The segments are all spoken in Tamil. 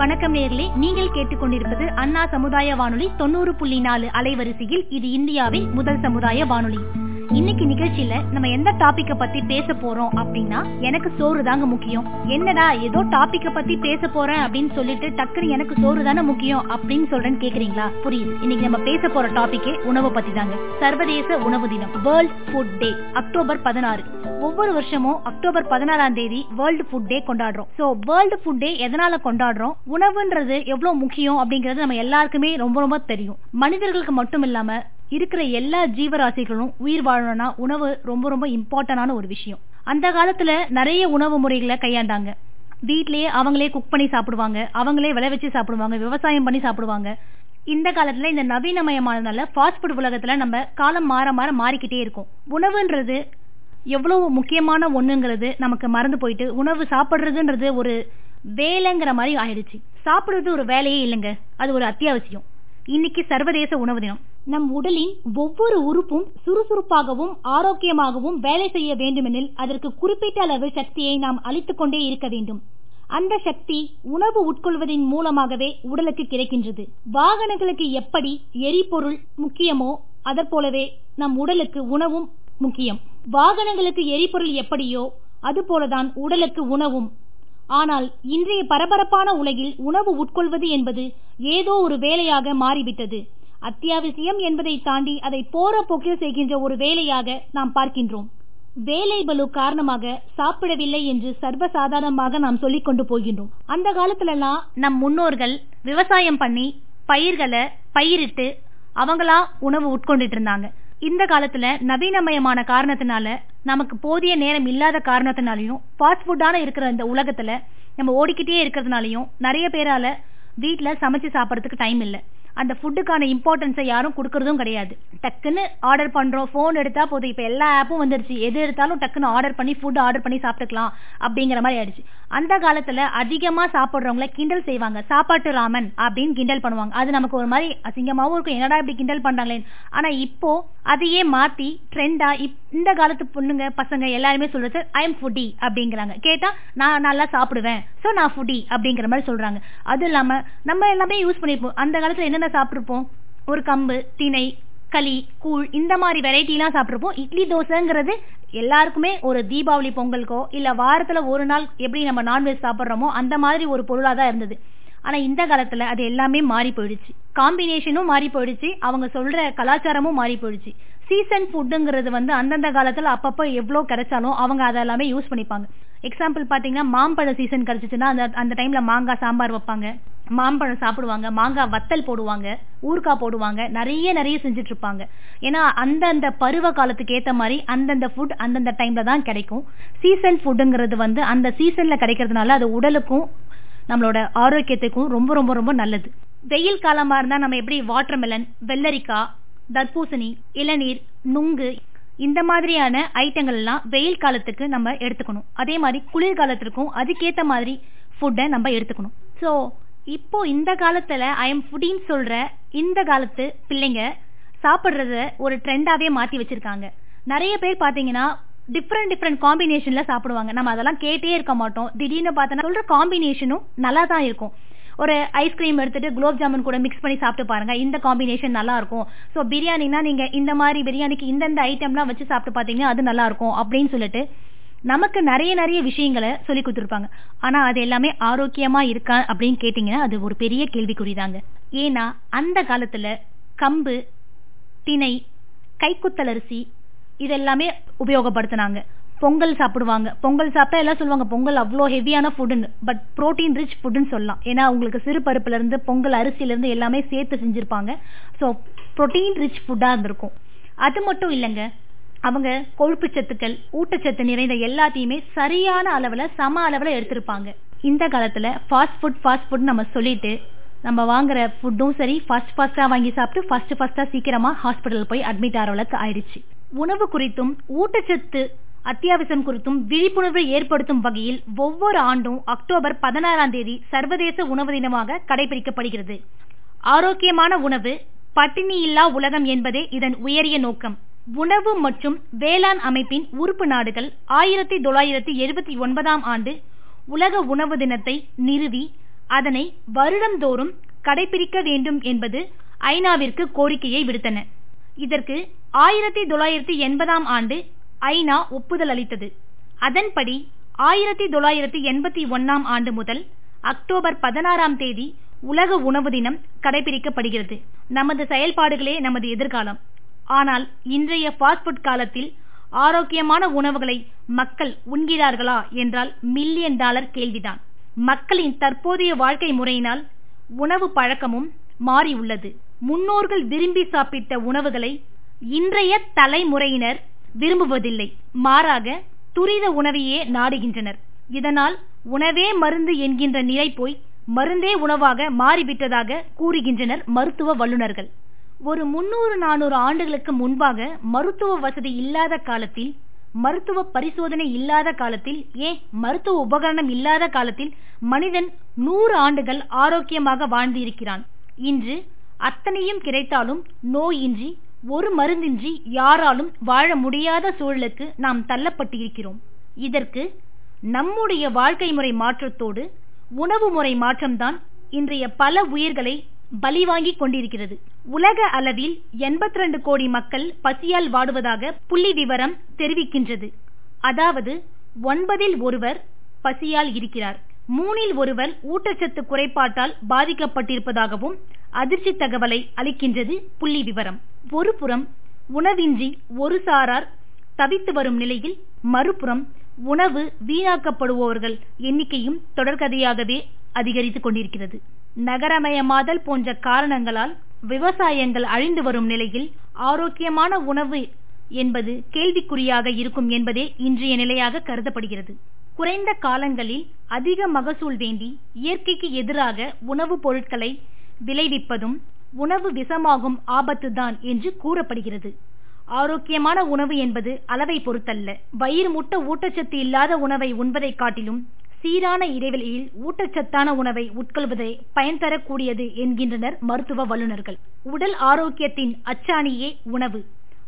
வணக்கம் நேர்களே. நீங்கள் கேட்டுக்கொண்டிருப்பது அண்ணா சமுதாய வானொலி தொண்ணூறு புள்ளி நாலு அலைவரிசையில் இது இந்தியாவின் முதல் சமுதாய வானொலி. இன்னைக்கு நிகழ்ச்சியில நம்ம எந்த டாபிக்க பத்தி பேச போறோம் அப்படின்னா எனக்கு சோறு தாங்க முக்கியம். என்னடா ஏதோ டாபிக்க பத்தி பேச போறேன் அப்படின்னு சொல்லிட்டு டக்குனு எனக்கு சோறு தானே முக்கியம் அப்படின்னு சொல்றேன்னு கேக்குறீங்களா? புரியுது. இன்னைக்கு நம்ம பேச போற டாபிக்கே உணவு பத்தி தாங்க. சர்வதேச உணவு தினம் வேர்ல்ட் ஃபுட் டே அக்டோபர் பதினாறு. ஒவ்வொரு வருஷமும் அக்டோபர் பதினாறாம் தேதி வேர்ல்டு ஃபுட் டே கொண்டாடுறோம். சோ வேர்ல்டு ஃபுட் டே எதனால கொண்டாடுறோம்? உணவுன்றது எவ்வளவு முக்கியம் அப்படிங்கறது நம்ம எல்லாருக்குமே ரொம்ப ரொம்ப தெரியும். மனிதர்களுக்கு மட்டும் இல்லாம இருக்கிற எல்லா ஜீவராசிகளும் உயிர் வாழணும்னா உணவு ரொம்ப ரொம்ப இம்பார்ட்டன்டான ஒரு விஷயம். அந்த காலத்துல நிறைய உணவு முறைகளை கையாண்டாங்க. வீட்லயே அவங்களே குக் பண்ணி சாப்பிடுவாங்க. அவங்களே விளை வச்சு சாப்பிடுவாங்க. விவசாயம் பண்ணி சாப்பிடுவாங்க. இந்த காலத்துல இந்த நவீனமயமானதுனால ஃபாஸ்ட் ஃபுட் உலகத்துல நம்ம காலம் மாற மாற மாறிக்கிட்டே இருக்கும். உணவுன்றது எவ்வளவு முக்கியமான ஒண்ணுங்கிறது நமக்கு மறந்து போயிட்டு உணவு சாப்பிடுறதுன்றது ஒரு வேலைங்கிற மாதிரி ஆயிடுச்சு. சாப்பிடுறது ஒரு வேலையே இல்லைங்க. அது ஒரு அத்தியாவசியம். இன்னைக்கு சர்வதேச உணவு தினம். நம் உடலின் ஒவ்வொரு உறுப்பும் சுறுசுறுப்பாகவும் ஆரோக்கியமாகவும் வேலை செய்ய வேண்டுமெனில் அதற்கு குறிப்பிட்ட அளவு சக்தியை நாம் அளித்துக் கொண்டே இருக்க வேண்டும். அந்த சக்தி உணவு உட்கொள்வதன் மூலமாகவே உடலுக்கு கிடைக்கின்றது. வாகனங்களுக்கு எப்படி எரிபொருள் முக்கியமோ அதற்போலவே நம் உடலுக்கு உணவும் முக்கியம். வாகனங்களுக்கு எரிபொருள் எப்படியோ அதுபோலதான் உடலுக்கு உணவும். ஆனால் இன்றைய பரபரப்பான உலகில் உணவு உட்கொள்வது என்பது ஏதோ ஒரு வேலையாக மாறிவிட்டது. அத்தியாவசியம் என்பதை தாண்டி அதை போற போக்கில் செய்கின்ற ஒரு வேலையாக நாம் பார்க்கின்றோம். வேலை பலு காரணமாக சாப்பிடவில்லை என்று சர்வசாதாரணமாக நாம் சொல்லிக் கொண்டு போகின்றோம். அந்த காலத்துலலாம் நம் முன்னோர்கள் விவசாயம் பண்ணி பயிர்களை பயிரிட்டு அவங்களா உணவு உட்கொண்டுட்டு இருந்தாங்க இந்த காலத்துல நவீனமயமான காரணத்தினால நமக்கு போதிய நேரம் இல்லாத காரணத்தினாலையும் ஃபாஸ்ட் ஃபுட்டான இருக்கிற இந்த உலகத்துல நம்ம ஓடிக்கிட்டே இருக்கிறதுனாலையும் நிறைய பேரால வீட்டுல சமைச்சு சாப்பிடறதுக்கு டைம் இல்லை. அந்த ஃபுட்டுக்கான இம்பார்ட்டன்ஸை யாரும் கொடுக்கறதும் கிடையாது. டக்குன்னு ஆர்டர் பண்ணுறோம் ஃபோன் எடுத்தால் போதும். இப்போ எல்லா ஆப்பும் வந்துருச்சு. எது எடுத்தாலும் டக்குன்னு ஆர்டர் பண்ணி ஃபுட் ஆர்டர் பண்ணி சாப்பிட்டுக்கலாம் அப்படிங்கிற மாதிரி ஆயிடுச்சு. அந்த காலத்துல அதிகமாக சாப்பிட்றவங்கள கிண்டல் செய்வாங்க. சாப்பாட்டு ராமன் அப்படின்னு கிண்டல் பண்ணுவாங்க. அது நமக்கு ஒரு மாதிரி அசிங்கமாகவும் இருக்கும். என்னடா இப்படி கிண்டல் பண்றாங்களே? ஆனால் இப்போ அதையே மாற்றி ட்ரெண்டாக இப் இந்த காலத்து பொண்ணுங்க பசங்க எல்லாருமே சொல்றது ஐ எம் ஃபுட்டி அப்படிங்கிறாங்க. கேட்டால் நான் நல்லா சாப்பிடுவேன். ஸோ நான் ஃபுட்டி அப்படிங்கிற மாதிரி சொல்கிறாங்க அதுவும் இல்லாமல் நம்ம எல்லாமே யூஸ் பண்ணியிருப்போம் அந்த காலத்தில் என்னென்ன சாப்பிட்ருப்போம் ஒரு கம்பு திணை களி கூழ் இந்த மாதிரி வெரைட்டி எல்லாம் இட்லி தோசைங்கிறது எல்லாருக்குமே ஒரு தீபாவளி பொங்கலுக்கோ இல்ல வாரத்துல ஒரு நாள் எப்படி நம்ம நான்வெஜ் சாப்பிட்றோமோ அந்த மாதிரி ஒரு பொருளாக தான் இருந்தது. ஆனால் இந்த காலத்துல அது எல்லாமே மாறி போயிடுச்சு. காம்பினேஷனும் மாறி போயிடுச்சு. அவங்க சொல்ற கலாச்சாரமும் மாறி போயிடுச்சு. சீசன் ஃபுட்டுங்கிறது வந்து அந்தந்த காலத்துல அப்பப்போ எவ்வளவு கிடைச்சாலும் அவங்க அதெல்லாமே யூஸ் பண்ணிப்பாங்க. எக்ஸாம்பிள் பாத்தீங்கன்னா மாம்பழ சீசன் கிடச்சிச்சுன்னா அந்த அந்த டைம்ல மாங்காய் சாம்பார் வைப்பாங்க. மாம்பழம் சாப்பிடுவாங்க மாங்காய் வத்தல் போடுவாங்க ஊறுகாய் போடுவாங்க நிறைய நிறைய செஞ்சுட்டு இருப்பாங்க ஏன்னா அந்தந்த பருவ காலத்துக்கு ஏற்ற மாதிரி அந்தந்த ஃபுட் அந்தந்த டைம்ல தான் கிடைக்கும். சீசன் ஃபுட்டுங்கிறது வந்து அந்த சீசன்ல கிடைக்கிறதுனால அது உடலுக்கும் நம்மளோட ஆரோக்கியத்துக்கும் ரொம்ப ரொம்ப ரொம்ப நல்லது. வெயில் காலமா இருந்தா நம்ம எப்படி வாட்டர்மெலன் வெள்ளரிக்காய் தர்பூசணி இளநீர் நுங்கு இந்த மாதிரியான ஐட்டங்கள் எல்லாம் வெயில் காலத்துக்கு நம்ம எடுத்துக்கணும். அதே மாதிரி குளிர்காலத்திற்கும் அதுக்கேற்ற மாதிரி ஃபுட்டை நம்ம எடுத்துக்கணும். ஸோ இப்போ இந்த காலத்துல ஐ எம் ஃபுடின்னு சொல்ற இந்த காலத்து பிள்ளைங்க சாப்பிட்றத ஒரு ட்ரெண்டாவே மாத்தி வச்சிருக்காங்க. நிறைய பேர் பாத்தீங்கன்னா டிஃப்ரெண்ட் டிஃப்ரெண்ட் காம்பினேஷன்ல சாப்பிடுவாங்க. நம்ம அதெல்லாம் கேட்டே இருக்க மாட்டோம். திடீர்னு பார்த்தோன்னா சொல்ற காம்பினேஷனும் நல்லா தான் இருக்கும். ஒரு ஐஸ்கிரீம் எடுத்துட்டு குலோப் ஜாமுன் கூட மிக்ஸ் பண்ணி சாப்பிட்டு பாருங்க. இந்த காம்பினேஷன் நல்லா இருக்கும். ஸோ பிரியாணினா நீங்க இந்த மாதிரி பிரியாணிக்கு இந்தந்த ஐட்டம்லாம் வச்சு சாப்பிட்டு பாத்தீங்கன்னா அது நல்லா இருக்கும் அப்படின்னு சொல்லிட்டு நமக்கு நிறைய நிறைய விஷயங்களை சொல்லி கொடுத்துருப்பாங்க. ஆனா அது எல்லாமே ஆரோக்கியமா இருக்கா அப்படின்னு கேட்டீங்கன்னா அது ஒரு பெரிய கேள்விக்குறிதாங்க. ஏன்னா அந்த காலத்துல கம்பு திணை கைக்குத்தல் அரிசி இதெல்லாமே உபயோகப்படுத்தினாங்க. பொங்கல் சாப்பிடுவாங்க. பொங்கல் சாப்பிட்டா எல்லாம் சொல்லுவாங்க பொங்கல் அவ்வளோ ஹெவியான ஃபுட்டுன்னு பட் ப்ரோட்டீன் ரிச் ஃபுட்டுன்னு சொல்லலாம். ஏன்னா உங்களுக்கு சிறு பருப்புல இருந்து பொங்கல் அரிசியில இருந்து எல்லாமே சேர்த்து செஞ்சிருப்பாங்க. ஸோ ப்ரோட்டீன் ரிச் ஃபுட்டாக இருந்திருக்கும். அது மட்டும் இல்லைங்க அவங்க கொழுப்பு சத்துக்கள் ஊட்டச்சத்து நிறைந்த எல்லாத்தையுமே சரியான அளவுல சம அளவுல எடுத்திருப்பாங்க. இந்த காலத்துல ஃபாஸ்ட் ஃபுட் ஃபாஸ்ட் ஃபுட் நம்ம சொல்லிட்டு நம்ம வாங்குற ஃபுட்டும் சரி ஃபர்ஸ்ட் ஃபர்ஸ்டா வாங்கி சாப்பிட்டு ஃபர்ஸ்ட் ஃபர்ஸ்டா சீக்கிரமா ஹாஸ்பிட்டல் போய் அட்மிட் ஆகிற அளவுக்கு ஆயிடுச்சு. உணவு குறித்தும் ஊட்டச்சத்து அத்தியாவசியம் குறித்தும் விழிப்புணர்வை ஏற்படுத்தும் வகையில் ஒவ்வொரு ஆண்டும் அக்டோபர் பதினாறாம் தேதி சர்வதேச உணவு தினமாக கடைபிடிக்கப்படுகிறது. ஆரோக்கியமான உணவு பட்டினி இல்லா உலகம் என்பதே இதன் உயரிய நோக்கம். உணவு மற்றும் வேளாண் அமைப்பின் உறுப்பு நாடுகள் ஆயிரத்தி தொள்ளாயிரத்தி எழுபத்தி ஒன்பதாம் ஆண்டு உலக உணவு தினத்தை நிறுவி அதனை வருடந்தோறும் கடைபிடிக்க வேண்டும் என்பது ஐநாவிற்கு கோரிக்கையை விடுத்தன. இதற்கு ஆயிரத்தி தொள்ளாயிரத்தி எண்பதாம் ஆண்டு ஐநா ஒப்புதல் அளித்தது. அதன்படி ஆயிரத்தி தொள்ளாயிரத்தி எண்பத்தி ஒன்னாம் ஆண்டு முதல் அக்டோபர் பதினாறாம் தேதி உலக உணவு தினம் கடைபிடிக்கப்படுகிறது. நமது செயல்பாடுகளே நமது எதிர்காலம். ஆனால் இன்றைய ஃபாஸ்ட்ஃபுட் காலத்தில் ஆரோக்கியமான உணவுகளை மக்கள் உண்கிறார்களா என்றால் மில்லியன் டாலர் கேள்விதான். மக்களின் தற்போதைய வாழ்க்கை முறையினால் உணவு பழக்கமும் மாறியுள்ளது முன்னோர்கள் விரும்பி சாப்பிட்ட உணவுகளை இன்றைய தலைமுறையினர் விரும்புவதில்லை. மாறாக துரித உணவையே நாடுகின்றனர். இதனால் உணவே மருந்து என்கின்ற நிலை போய் மருந்தே உணவாக மாறிவிட்டதாக கூறுகின்றனர் மருத்துவ வல்லுநர்கள். ஒரு முன்னூறு நானூறு ஆண்டுகளுக்கு முன்பாக மருத்துவ வசதி இல்லாத காலத்தில் மருத்துவ பரிசோதனை இல்லாத காலத்தில் ஏன் மருத்துவ உபகரணம் இல்லாத காலத்தில் மனிதன் நூறு ஆண்டுகள் ஆரோக்கியமாக வாழ்ந்து இருக்கிறான் இன்று அத்தனையும் கிடைத்தாலும் நோயின்றி ஒரு மருந்தின்றி யாராலும் வாழ முடியாத சூழலுக்கு நாம் தள்ளப்பட்டிருக்கிறோம். இதற்கு நம்முடைய வாழ்க்கை முறை மாற்றத்தோடு உணவு முறை மாற்றம்தான் இன்றைய பல உயிர்களை பலி வாங்கி கொண்டிருக்கிறது உலக அளவில் எண்பத்தி ரெண்டு கோடி மக்கள் பசியால் வாடுவதாக புள்ளி விவரம் தெரிவிக்கின்றது. அதாவது ஒன்பதில் ஒருவர் பசியால் இருக்கிறார். மூணில் ஒருவர் ஊட்டச்சத்து குறைபாட்டால் பாதிக்கப்பட்டிருப்பதாகவும் அதிர்ச்சி தகவலை அளிக்கின்றது புள்ளி விவரம். ஒருபுறம் உணவின்றி ஒரு சாரார் தவித்து வரும் நிலையில் மறுபுறம் உணவு வீணாக்கப்படுபவர்கள் எண்ணிக்கையும் தொடர்கதையாகவே அதிகரித்துக் கொண்டிருக்கிறது. நகரமயமாதல் போன்ற காரணங்களால் விவசாயங்கள் அழிந்து வரும் நிலையில் ஆரோக்கியமான உணவு என்பது கேள்விக்குறியாக இருக்கும் என்பதே இன்றைய நிலையாக கருதப்படுகிறது. குறைந்த காலங்களில் அதிக மகசூல் வேண்டி இயற்கைக்கு எதிராக உணவுப் பொருட்களை விளைவிப்பதும் உணவு விஷமாகும் ஆபத்துதான் என்று கூறப்படுகிறது. ஆரோக்கியமான உணவு என்பது அளவை பொறுத்தல்ல. வயிறு முட்ட ஊட்டச்சத்து இல்லாத உணவை உண்பதை காட்டிலும் சீரான இடைவெளியில் ஊட்டச்சத்தான உணவை உட்கொள்வதே பயன் தரக்கூடியது என்கின்றனர் மருத்துவ வல்லுநர்கள். உடல் ஆரோக்கியத்தின் அச்சாணியே உணவு.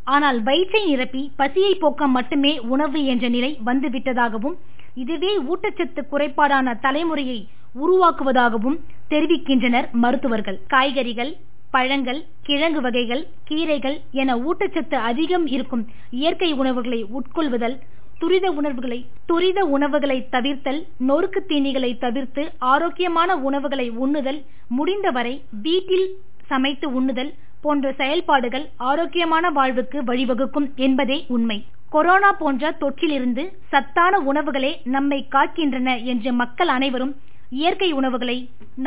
ஆனால் வயிற்றை நிரப்பி பசியை போக்க மட்டுமே உணவு என்ற நிலை வந்துவிட்டதாகவும் இதுவே ஊட்டச்சத்து குறைபாடான தலைமுறையை உருவாக்குவதாகவும் தெரிவிக்கின்றனர் மருத்துவர்கள். காய்கறிகள் பழங்கள் கிழங்கு வகைகள் கீரைகள் என ஊட்டச்சத்து அதிகம் இருக்கும் இயற்கை உணவுகளை உட்கொள்வதல் துரித உணர்வுகளை துரித உணவுகளை தவிர்த்தல் நொறுக்கு தீனிகளை தவிர்த்து ஆரோக்கியமான உணவுகளை உண்ணுதல் முடிந்தவரை வீட்டில் சமைத்து உண்ணுதல் போன்ற செயல்பாடுகள் ஆரோக்கியமான வாழ்வுக்கு வழிவகுக்கும் என்பதே உண்மை. கொரோனா போன்ற தொற்றிலிருந்து சத்தான உணவுகளே நம்மை காக்கின்றன என்று மக்கள் அனைவரும் இயற்கை உணவுகளை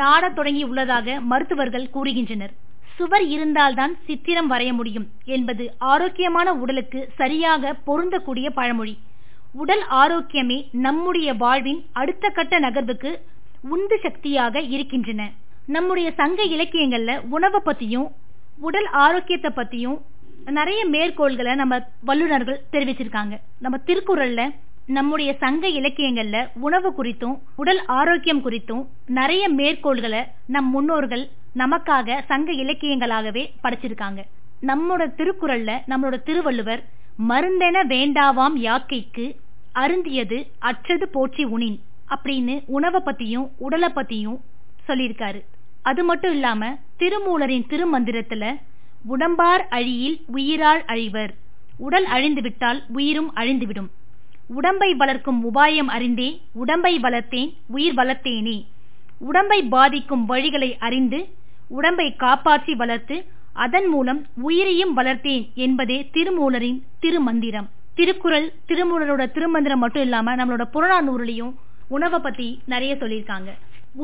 நாடத் தொடங்கி உள்ளதாக மருத்துவர்கள் கூறுகின்றனர். சுவர் இருந்தால்தான் சித்திரம் வரைய முடியும் என்பது ஆரோக்கியமான உடலுக்கு சரியாக பொருந்தக்கூடிய பழமொழி. உடல் ஆரோக்கியமே நம்முடைய வாழ்வின் அடுத்த கட்ட நகர்வுக்கு உந்து சக்தியாக இருக்கின்றன. நம்முடைய சங்க இலக்கியங்கள்ல உணவை பத்தியும் உடல் ஆரோக்கியத்தை பத்தியும் நிறைய மேற்கோள்களை நம்ம வல்லுநர்கள் தெரிவிச்சிருக்காங்க. நம்ம திருக்குறள்ல நம்முடைய சங்க இலக்கியங்கள்ல உணவு குறித்தும் உடல் ஆரோக்கியம் குறித்தும் நிறைய மேற்கோள்களை நம் முன்னோர்கள் நமக்காக சங்க இலக்கியங்களாகவே படைச்சிருக்காங்க. நம்மளோட திருக்குறள்ல நம்மளோட திருவள்ளுவர் மருந்தென வேண்டாவாம் யாக்கைக்கு அருந்தியது அற்றது போற்றி உணின் அப்படின்னு உணவை பத்தியும் உடலை பத்தியும் சொல்லியிருக்காரு. அது மட்டும் இல்லாம திருமூலரின் திருமந்திரத்துல உடம்பார் அழியில் உயிரால் அழிவர். உடல் அழிந்து விட்டால் உயிரும் அழிந்துவிடும். உடம்பை வளர்க்கும் உபாயம் அறிந்தே உடம்பை வளர்த்தேன் உயிர் வளர்த்தேனே. உடம்பை பாதிக்கும் வழிகளை அறிந்து உடம்பை காப்பாற்றி வளர்த்து அதன் மூலம் உயிரையும் வளர்த்தேன் என்பதே திருமூலரின் திருமந்திரம். திருக்குறள் திருமூலரோட திருமந்திரம் மட்டும் இல்லாம நம்மளோட புறநானூறுலையும் உணவை பத்தி நிறைய சொல்லியிருக்காங்க.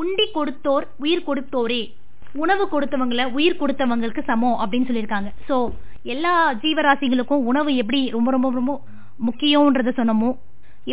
உண்டி கொடுத்தோர் உயிர் கொடுத்தோரே. உணவு கொடுத்தவங்களை உயிர் கொடுத்தவங்களுக்கு சமம் அப்படின்னு சொல்லியிருக்காங்க. சோ எல்லா ஜீவராசிகளுக்கும் உணவு எப்படி ரொம்ப ரொம்ப ரொம்ப முக்கியம்ன்றத சொன்னமோ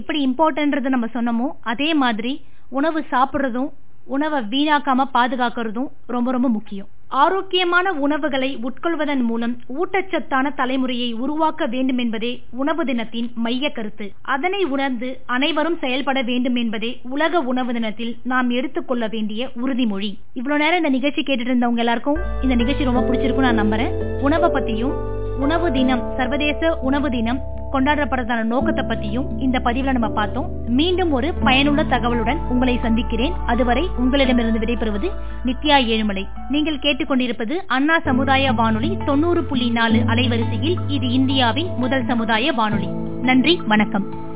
எப்படி இம்பார்ட்டன்றத நம்ம சொன்னமோ அதே மாதிரி உணவு சாப்பிட்றதும் உணவை வீணாக்காம பாதுகாக்கிறதும் ரொம்ப ரொம்ப முக்கியம். ஆரோக்கியமான உணவுகளை உட்கொள்வதன் மூலம் ஊட்டச்சத்தான தலைமுறையை உருவாக்க வேண்டும் என்பதே உணவு தினத்தின் மைய கருத்து. அதனை உணர்ந்து அனைவரும் செயல்பட வேண்டும் என்பதே உலக உணவு தினத்தில் நாம் எடுத்துக்கொள்ள வேண்டிய உறுதிமொழி. இவ்வளவு நேரம் இந்த நிகழ்ச்சி கேட்டுட்டு இருந்தவங்க எல்லாருக்கும் இந்த நிகழ்ச்சி ரொம்ப பிடிச்சிருக்கும் நான் நம்புறேன். உணவை பத்தியும் உணவு தினம் சர்வதேச உணவு தினம் கொண்டாடப்படுறதான நோக்கத்தை பத்தியும் இந்த பதிவுல நம்ம பார்த்தோம். மீண்டும் ஒரு பயனுள்ள தகவலுடன் உங்களை சந்திக்கிறேன். அதுவரை உங்களிடமிருந்து விடைபெறுவது நித்யா ஏழுமலை. நீங்கள் கேட்டுக்கொண்டிருப்பது அண்ணா சமுதாய வானொலி தொண்ணூறு புள்ளி நாலு அலைவரிசையில் இது இந்தியாவின் முதல் சமுதாய வானொலி. நன்றி வணக்கம்.